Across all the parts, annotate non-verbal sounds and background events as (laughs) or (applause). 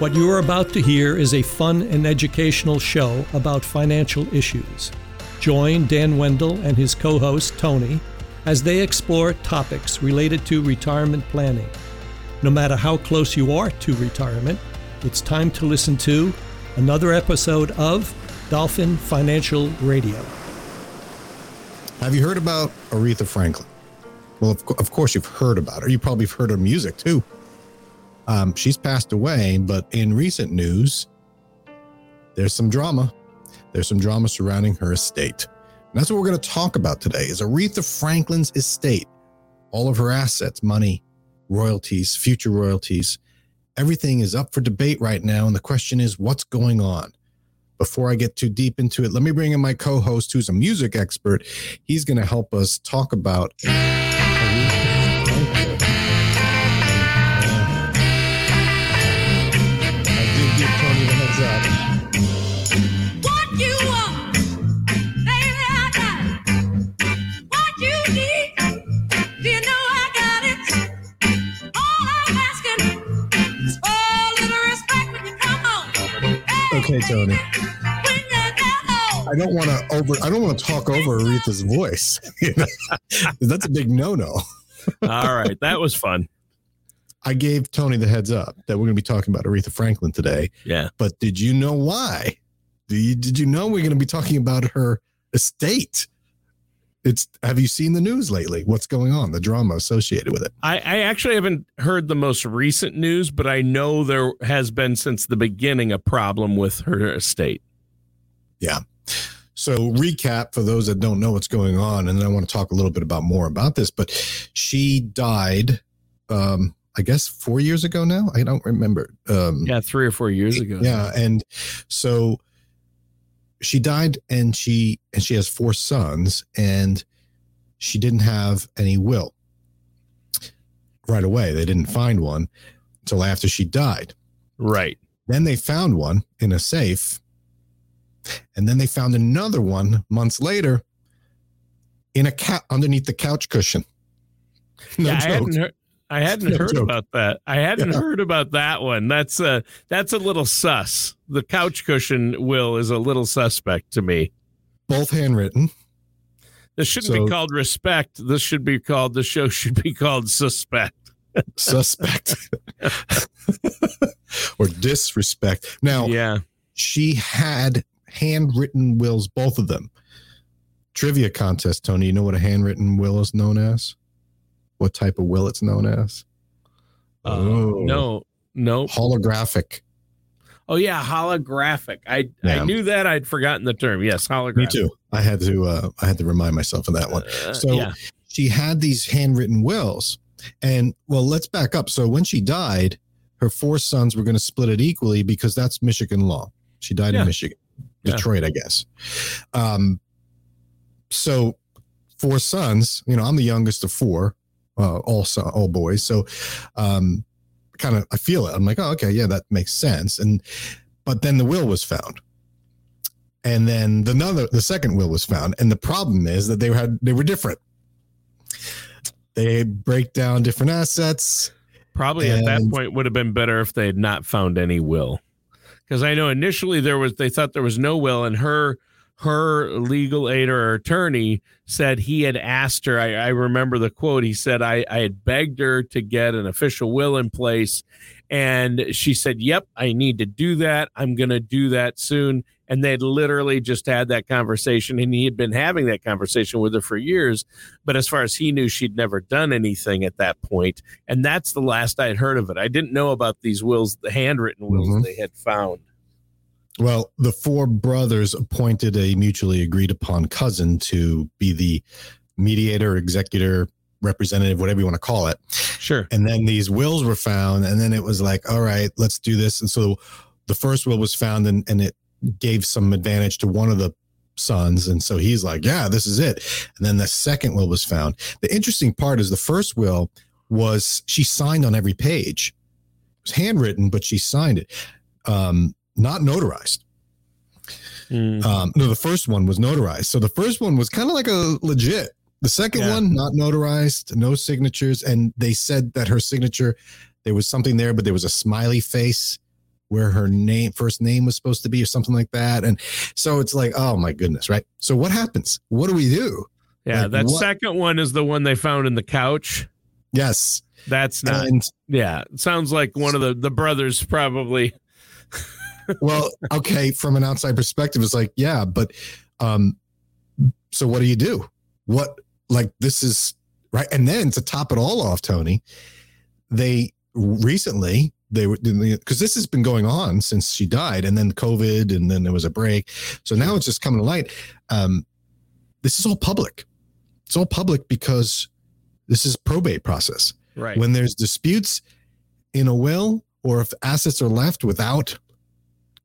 What you are about to hear is a fun and educational show about financial issues. Join Dan Wendell and his co host, Tony, as they explore topics related to retirement planning. No matter how close you are to retirement, it's time to listen to another episode of Dolphin Financial Radio. Have you heard about Aretha Franklin? Well, of, of course you've heard about her. You probably have heard her music too. Um, she's passed away, but in recent news, there's some drama. There's some drama surrounding her estate. And that's what we're going to talk about today is Aretha Franklin's estate. All of her assets, money, royalties, future royalties, everything is up for debate right now. And the question is, what's going on? Before I get too deep into it, let me bring in my co host, who's a music expert. He's going to help us talk about. Okay, Tony. I don't want to over. I don't want to talk over Aretha's voice. (laughs) That's a big no-no. All right, that was fun. I gave Tony the heads up that we're going to be talking about Aretha Franklin today. Yeah. But did you know why? Did you, did you know we're going to be talking about her estate? It's have you seen the news lately? What's going on? The drama associated with it. I, I actually haven't heard the most recent news, but I know there has been since the beginning a problem with her estate. Yeah. So recap for those that don't know what's going on, and then I want to talk a little bit about more about this. But she died um, I guess four years ago now. I don't remember. Um, yeah, three or four years ago. Yeah, and so she died, and she and she has four sons, and she didn't have any will right away. They didn't find one until after she died. Right. Then they found one in a safe, and then they found another one months later in a cat underneath the couch cushion. (laughs) No yeah, I hadn't heard, I hadn't heard about that. I hadn't yeah. heard about that one. That's a that's a little sus. The couch cushion will is a little suspect to me. Both handwritten. This shouldn't so, be called respect. This should be called the show should be called suspect. (laughs) suspect. (laughs) or disrespect. Now, yeah. She had handwritten wills both of them. Trivia contest, Tony, you know what a handwritten will is known as? What type of will it's known as? Uh, oh, no, no. Holographic. Oh yeah, holographic. I yeah. I knew that. I'd forgotten the term. Yes, holographic. Me too. I had to uh, I had to remind myself of that one. Uh, so yeah. she had these handwritten wills, and well, let's back up. So when she died, her four sons were going to split it equally because that's Michigan law. She died yeah. in Michigan, Detroit, I guess. Um, so four sons. You know, I'm the youngest of four uh, all all boys. So, um, kind of I feel it. I'm like, oh, okay, yeah, that makes sense. And but then the will was found, and then the another the second will was found, and the problem is that they had they were different. They break down different assets. Probably and, at that point would have been better if they had not found any will, because I know initially there was they thought there was no will, and her her legal aid or attorney said he had asked her. I, I remember the quote. He said, I, I had begged her to get an official will in place. And she said, Yep, I need to do that. I'm going to do that soon. And they'd literally just had that conversation. And he had been having that conversation with her for years. But as far as he knew, she'd never done anything at that point. And that's the last I'd heard of it. I didn't know about these wills, the handwritten wills mm-hmm. they had found. Well, the four brothers appointed a mutually agreed upon cousin to be the mediator, executor, representative, whatever you want to call it. Sure. And then these wills were found, and then it was like, all right, let's do this. And so the first will was found, and, and it gave some advantage to one of the sons. And so he's like, yeah, this is it. And then the second will was found. The interesting part is the first will was she signed on every page. It was handwritten, but she signed it. Um, not notarized. Mm. Um, no, the first one was notarized. So the first one was kind of like a legit. The second yeah. one, not notarized, no signatures. And they said that her signature, there was something there, but there was a smiley face where her name first name was supposed to be or something like that and so it's like oh my goodness right so what happens what do we do yeah Like, that what- second one is the one they found in the couch yes that's not and yeah it sounds like one of the the brothers probably well okay from an outside perspective it's like yeah but um so what do you do? What like this is right? And then to top it all off tony they recently they were because this has been going on since she died and then covid and then there was a break. So now it's just coming to light. Um this is all public. It's all public because this is probate process. Right. When there's disputes in a will or if assets are left without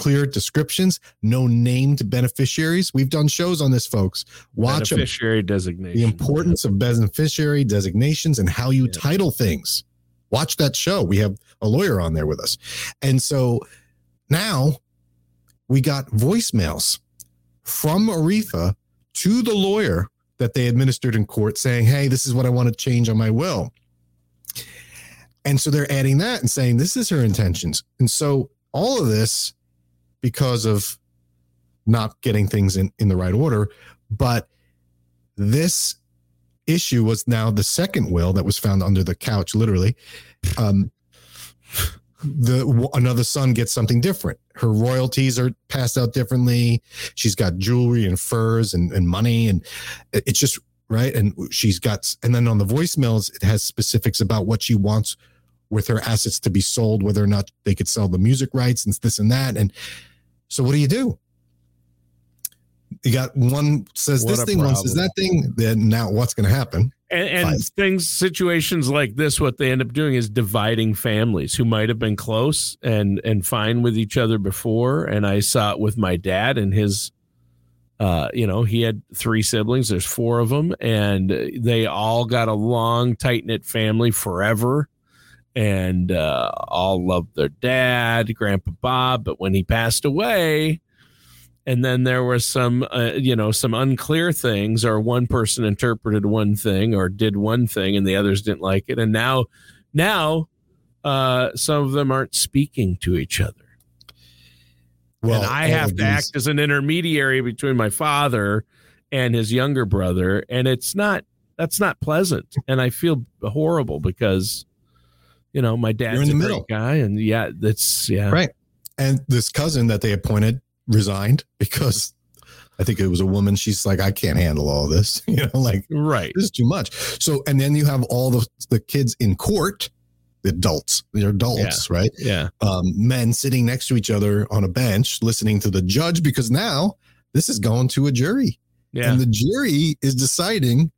clear descriptions no named beneficiaries. We've done shows on this folks. Watch beneficiary designation. the importance of beneficiary designations and how you Yeah. title things. Watch that show. We have a lawyer on there with us. And so now we got voicemails from aretha to the lawyer that they administered in court saying hey this is what i want to change on my will. And so they're adding that and saying this is her intentions. And so all of this because of not getting things in, in the right order. But this issue was now the second will that was found under the couch literally. Um the another son gets something different. Her royalties are passed out differently. She's got jewelry and furs and, and money and it's just right? And she's got and then on the voicemails it has specifics about what she wants with her assets to be sold whether or not they could sell the music rights and this and that. And so what do you do? You got one says What this a thing one says that thing then now what's going to happen? And, and things situations like this what they end up doing is dividing families who might have been close and and fine with each other before. And i saw it with my dad and his uh you know he had three siblings. There's four of them and they all got a long tight knit family forever and uh all loved their dad grandpa bob but when he passed away and then there was some uh, you know some unclear things or one person interpreted one thing or did one thing and the others didn't like it and now now uh some of them aren't speaking to each other. And i have to act as an intermediary between my father and his younger brother and it's not that's not pleasant and i feel horrible because you know my dad's You're in the a great middle. guy and yeah that's yeah Right. and this cousin that they appointed resigned because I think it was a woman. She's like, I can't handle all this. (laughs) You know, like right this is too much. So, and then you have all the the kids in court, the adults, they're adults, right? yeah Um, men sitting next to each other on a bench, listening to the judge because now this is going to a jury, yeah and the jury is deciding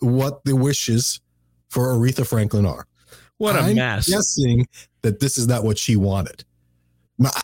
what the wishes for Aretha Franklin are. What a I'm mess Guessing that this is not what she wanted.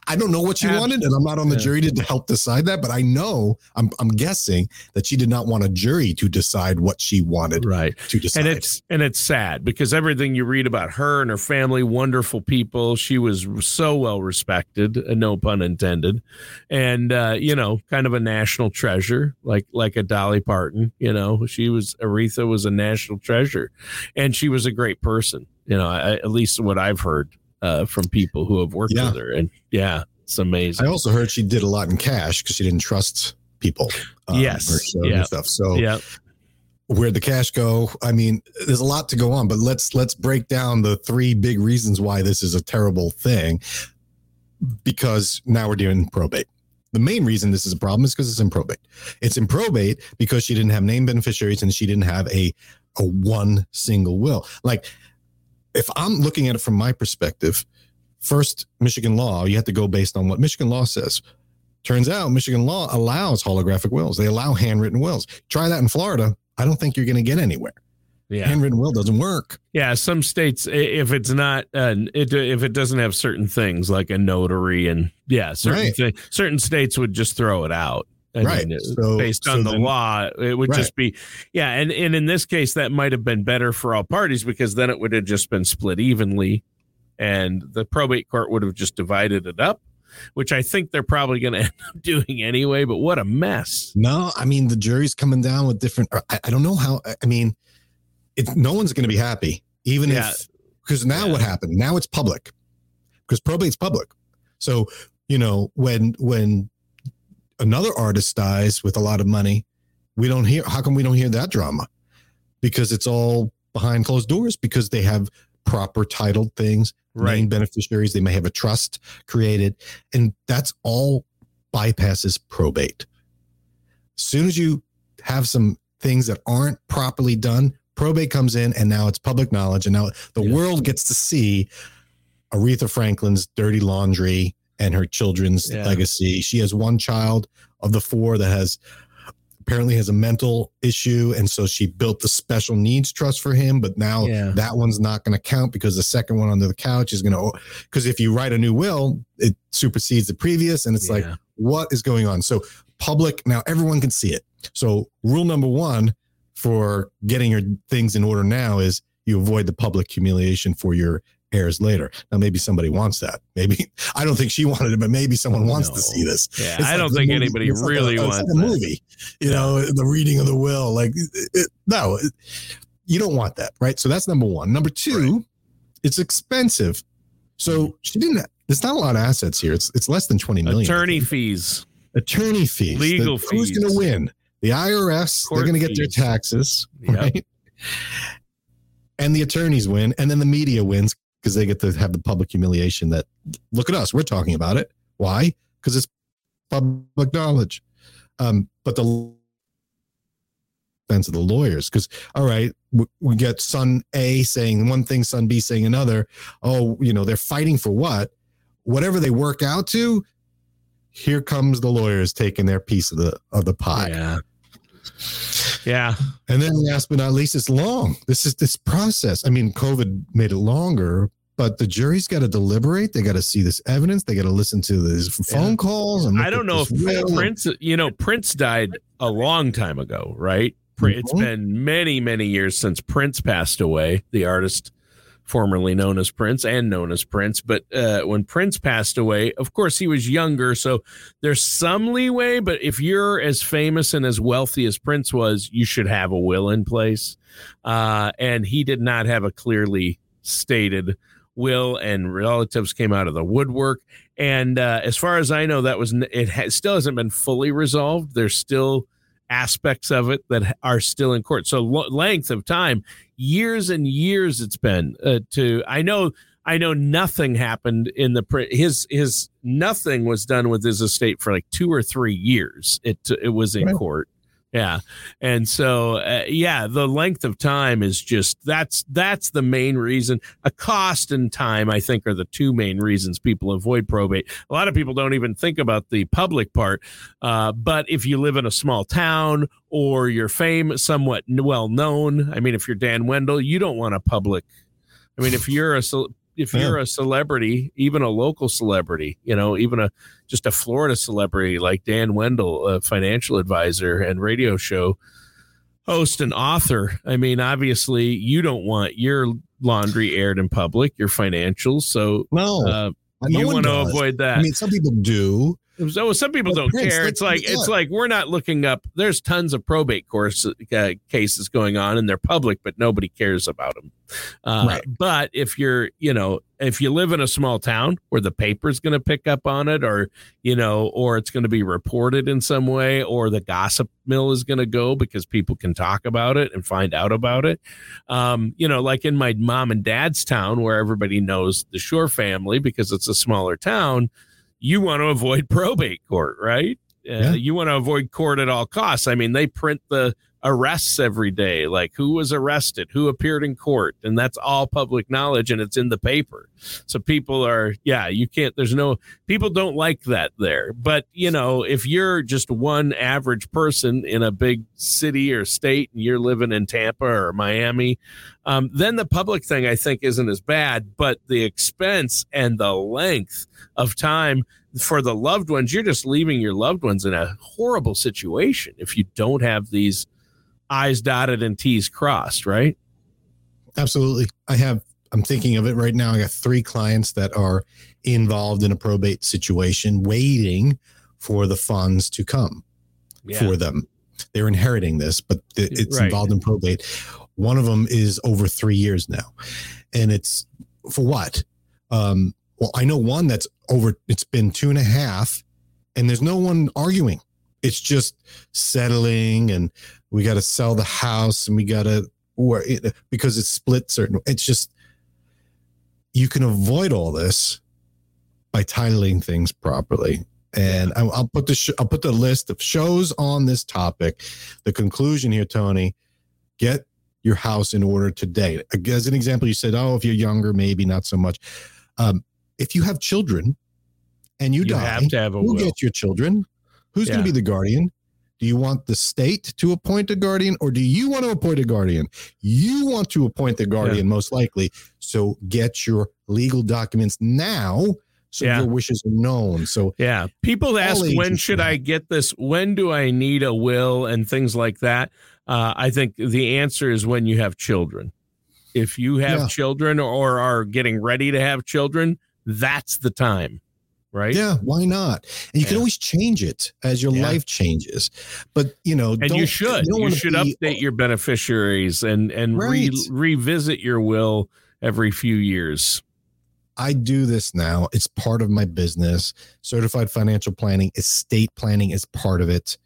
I- don't know what she Ab- wanted, and I'm not on the jury to help decide that. But I know I'm I'm guessing that she did not want a jury to decide what she wanted right to decide. and it's and it's sad because everything you read about her and her family wonderful people she was so well respected uh, no pun intended and uh you know kind of a national treasure like like a dolly parton you know she was aretha was a national treasure and she was a great person you know I, at least what i've heard uh from people who have worked Yeah. with her and yeah it's amazing I also heard she did a lot in cash because she didn't trust people. um, Yes. Yeah. stuff. So yeah where'd the cash go? I mean, there's a lot to go on, but let's let's break down the three big reasons why this is a terrible thing. Because now we're doing probate. The main reason this is a problem is because it's in probate. It's in probate because she didn't have named beneficiaries and she didn't have a a one single will. Like if I'm looking at it from my perspective, first Michigan law, you have to go based on what Michigan law says. Turns out Michigan law allows holographic wills. They allow handwritten wills. Try that in Florida. I don't think you're going to get anywhere. yeah Handwritten will doesn't work. Yeah, some states, if it's not, uh, it, if it doesn't have certain things like a notary and yeah, certain Right. certain states would just throw it out. I Right. mean, So- based so on the then- law, it would Right. just be yeah, and and in this case, that might have been better for all parties because then it would have just been split evenly, and the probate court would have just divided it up, which I think they're probably going (laughs) to end up doing anyway. But what a mess! No, I mean the jury's coming down with different. I, I don't know how. I mean, it, no one's going to be happy, even Yeah. if because now Yeah. what happened? Now it's public because probate's public. So, you know, when when another artist dies with a lot of money, we don't hear how come we don't hear that drama? Because it's all behind closed doors because they have proper titled things, right. main beneficiaries, they may have a trust created, and that's all bypasses probate. As soon as you have some things that aren't properly done, probate comes in and now it's public knowledge and now the yeah. world gets to see Aretha Franklin's dirty laundry and her children's yeah. legacy. She has one child of the four that has apparently has a mental issue and so she built the special needs trust for him but now yeah. that one's not going to count because the second one under the couch is going to because if you write a new will it supersedes the previous and it's yeah. like what is going on so public now everyone can see it so rule number 1 for getting your things in order now is you avoid the public humiliation for your heirs later. Now, maybe somebody wants that. Maybe (laughs) I don't think she wanted it, but maybe someone wants no. to see this. Yeah, I like don't think movie, anybody really like a, wants like a movie. You know, the reading of the will. Like, it, no, it, you don't want that, right? So that's number one. Number two, right. it's expensive. So mm-hmm. she didn't. There's not a lot of assets here. It's it's less than twenty million. Attorney fees. Attorney fees. Legal the, fees. Who's going to win? The IRS. Court they're going to get their taxes, yep. right? And the attorneys win, and then the media wins because they get to have the public humiliation that look at us, we're talking about it. Why? Because it's public knowledge. Um, but the sense of the lawyers, because all right, we, we get son A saying one thing, son B saying another. Oh, you know, they're fighting for what? Whatever they work out to, here comes the lawyers taking their piece of the of the pie. Yeah. Yeah. And then last but not least, it's long. This is this process. I mean, COVID made it longer, but the jury's got to deliberate. They got to see this evidence. They got to listen to these phone calls. And I don't know if will. Prince, you know, Prince died a long time ago, right? Mm-hmm. It's been many, many years since Prince passed away, the artist formerly known as Prince and known as Prince. But uh, when Prince passed away, of course, he was younger. So there's some leeway. But if you're as famous and as wealthy as Prince was, you should have a will in place. Uh, and he did not have a clearly stated will, and relatives came out of the woodwork. And uh, as far as I know, that was it ha- still hasn't been fully resolved. There's still aspects of it that are still in court. So lo- length of time, years and years it's been uh, to I know I know nothing happened in the his his nothing was done with his estate for like 2 or 3 years. It it was in right. court. Yeah. And so uh, yeah, the length of time is just that's that's the main reason. A cost and time I think are the two main reasons people avoid probate. A lot of people don't even think about the public part. Uh, but if you live in a small town or you're famous somewhat well known, I mean if you're Dan Wendell, you don't want a public I mean if you're a if you're a celebrity, even a local celebrity, you know, even a just a Florida celebrity like Dan Wendell, a financial advisor and radio show host and author. I mean, obviously, you don't want your laundry aired in public, your financials. So no, uh, you want to avoid that. I mean, some people do. So some people don't care. It's like it's like we're not looking up. There's tons of probate course uh, cases going on, and they're public, but nobody cares about them. Uh, right. But if you're, you know, if you live in a small town where the paper's going to pick up on it, or you know, or it's going to be reported in some way, or the gossip mill is going to go because people can talk about it and find out about it. Um, you know, like in my mom and dad's town where everybody knows the Shore family because it's a smaller town you want to avoid probate court, right? Uh, yeah. You want to avoid court at all costs. I mean, they print the arrests every day, like who was arrested, who appeared in court, and that's all public knowledge and it's in the paper. So people are, yeah, you can't, there's no, people don't like that there. But, you know, if you're just one average person in a big city or state and you're living in Tampa or Miami, um, then the public thing I think isn't as bad, but the expense and the length of time for the loved ones, you're just leaving your loved ones in a horrible situation if you don't have these I's dotted and T's crossed, right? Absolutely. I have, I'm thinking of it right now. I got three clients that are involved in a probate situation, waiting for the funds to come yeah. for them. They're inheriting this, but it's right. involved in probate. One of them is over three years now. And it's for what? Um, Well, I know one that's over, it's been two and a half, and there's no one arguing. It's just settling, and we got to sell the house, and we got to, because it's split certain, it's just, you can avoid all this by titling things properly. And I, will put the sh- I'll put the list of shows on this topic. The conclusion here, Tony, get your house in order today. As an example, you said, "Oh, if you're younger, maybe not so much." Um, if you have children and you, you die, have to have a who will. get your children? Who's yeah. going to be the guardian? Do you want the state to appoint a guardian or do you want to appoint a guardian? You want to appoint the guardian, yeah. most likely. So get your legal documents now so yeah. your wishes are known. So yeah, people ask when should I get this? When do I need a will and things like that? Uh, I think the answer is when you have children. If you have yeah. children or are getting ready to have children, that's the time. Right. Yeah. Why not? And you yeah. can always change it as your life changes. But you know, and you should you, you should be, update your beneficiaries and and right. re- revisit your will every few years. I do this now. It's part of my business. Certified financial planning, estate planning is part of it.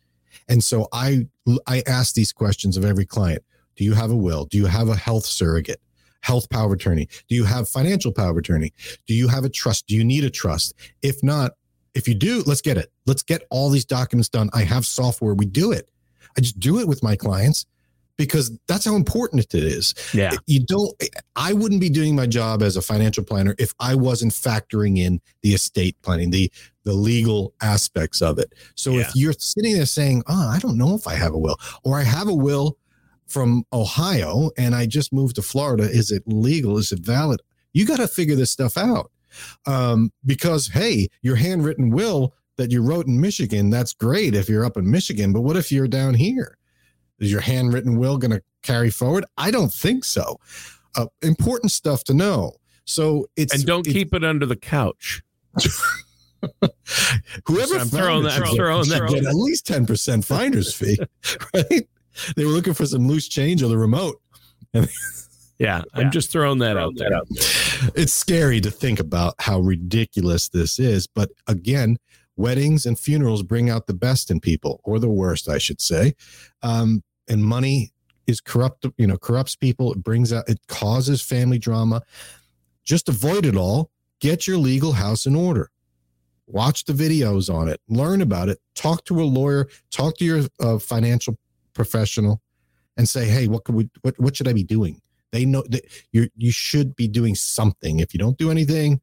And so I I ask these questions of every client. Do you have a will? Do you have a health surrogate? Health power of attorney? Do you have financial power of attorney? Do you have a trust? Do you need a trust? If not, if you do, let's get it. Let's get all these documents done. I have software. We do it. I just do it with my clients because that's how important it is. Yeah. You don't, I wouldn't be doing my job as a financial planner if I wasn't factoring in the estate planning, the, the legal aspects of it. So yeah. if you're sitting there saying, oh, I don't know if I have a will, or I have a will from Ohio and I just moved to Florida, is it legal? Is it valid? You got to figure this stuff out. Um, because, hey, your handwritten will that you wrote in Michigan, that's great if you're up in Michigan, but what if you're down here? Is your handwritten will going to carry forward? I don't think so. Uh, important stuff to know. So it's and don't it's, keep it under the couch. (laughs) Whoever I'm throwing that, I'm throwing that. Get at least ten percent finder's fee, (laughs) right? (laughs) They were looking for some loose change on the remote. yeah, I'm just throwing that out there. It's scary to think about how ridiculous this is, but again, weddings and funerals bring out the best in people or the worst i should say. Um, and money is corrupt you know corrupts people. It brings out it causes family drama. Just avoid it all. Get your legal house in order. Watch the videos on it. Learn about it. Talk to a lawyer. Talk to your uh, financial professional and say hey what could we what, what should i be doing they know that you you should be doing something if you don't do anything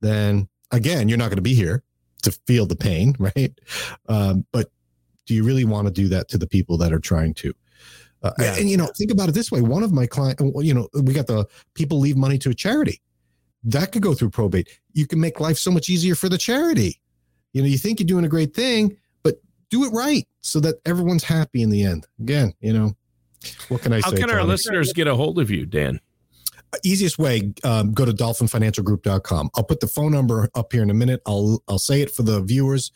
then again you're not going to be here to feel the pain, (laughs) right? Um, but do you really want to do that to the people that are trying to? Uh, yeah. and, you know, think about it this way: one of my clients, you know, we got the people leave money to a charity that could go through probate. You can make life so much easier for the charity. You know, you think you're doing a great thing, do it right so that everyone's happy in the end. Again, you know, what can I How say? How can our listeners get a hold of you, Dan? easiest way um, go to dolphinfinancialgroup.com i'll put the phone number up here in a minute. I'll i'll say it for the viewers.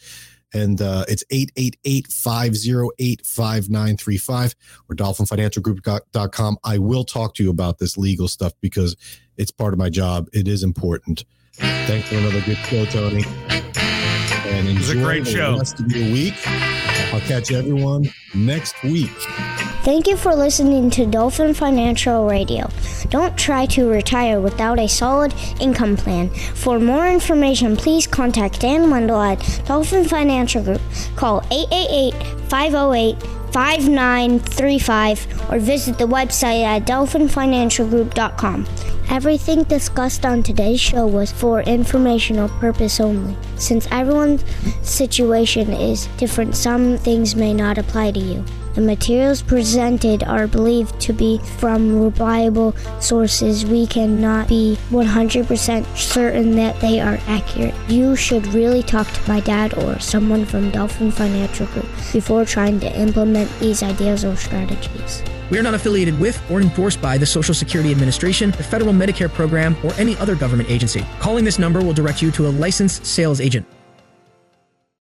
And uh, it's 888-508-5935 or dolphinfinancialgroup.com i will talk to you about this legal stuff because it's part of my job. It is important. Thanks for another good show tony and enjoy it was a great the show. rest of your week. I'll catch everyone next week Thank you for listening to Dolphin Financial Radio. Don't try to retire without a solid income plan. For more information, please contact Dan Wendell at Dolphin Financial Group. Call 888 508 5935 or visit the website at dolphinfinancialgroup.com. Everything discussed on today's show was for informational purpose only. Since everyone's situation is different, some things may not apply to you. The materials presented are believed to be from reliable sources. We cannot be 100% certain that they are accurate. You should really talk to my dad or someone from Dolphin Financial Group before trying to implement these ideas or strategies. We are not affiliated with or endorsed by the Social Security Administration, the Federal Medicare Program, or any other government agency. Calling this number will direct you to a licensed sales agent.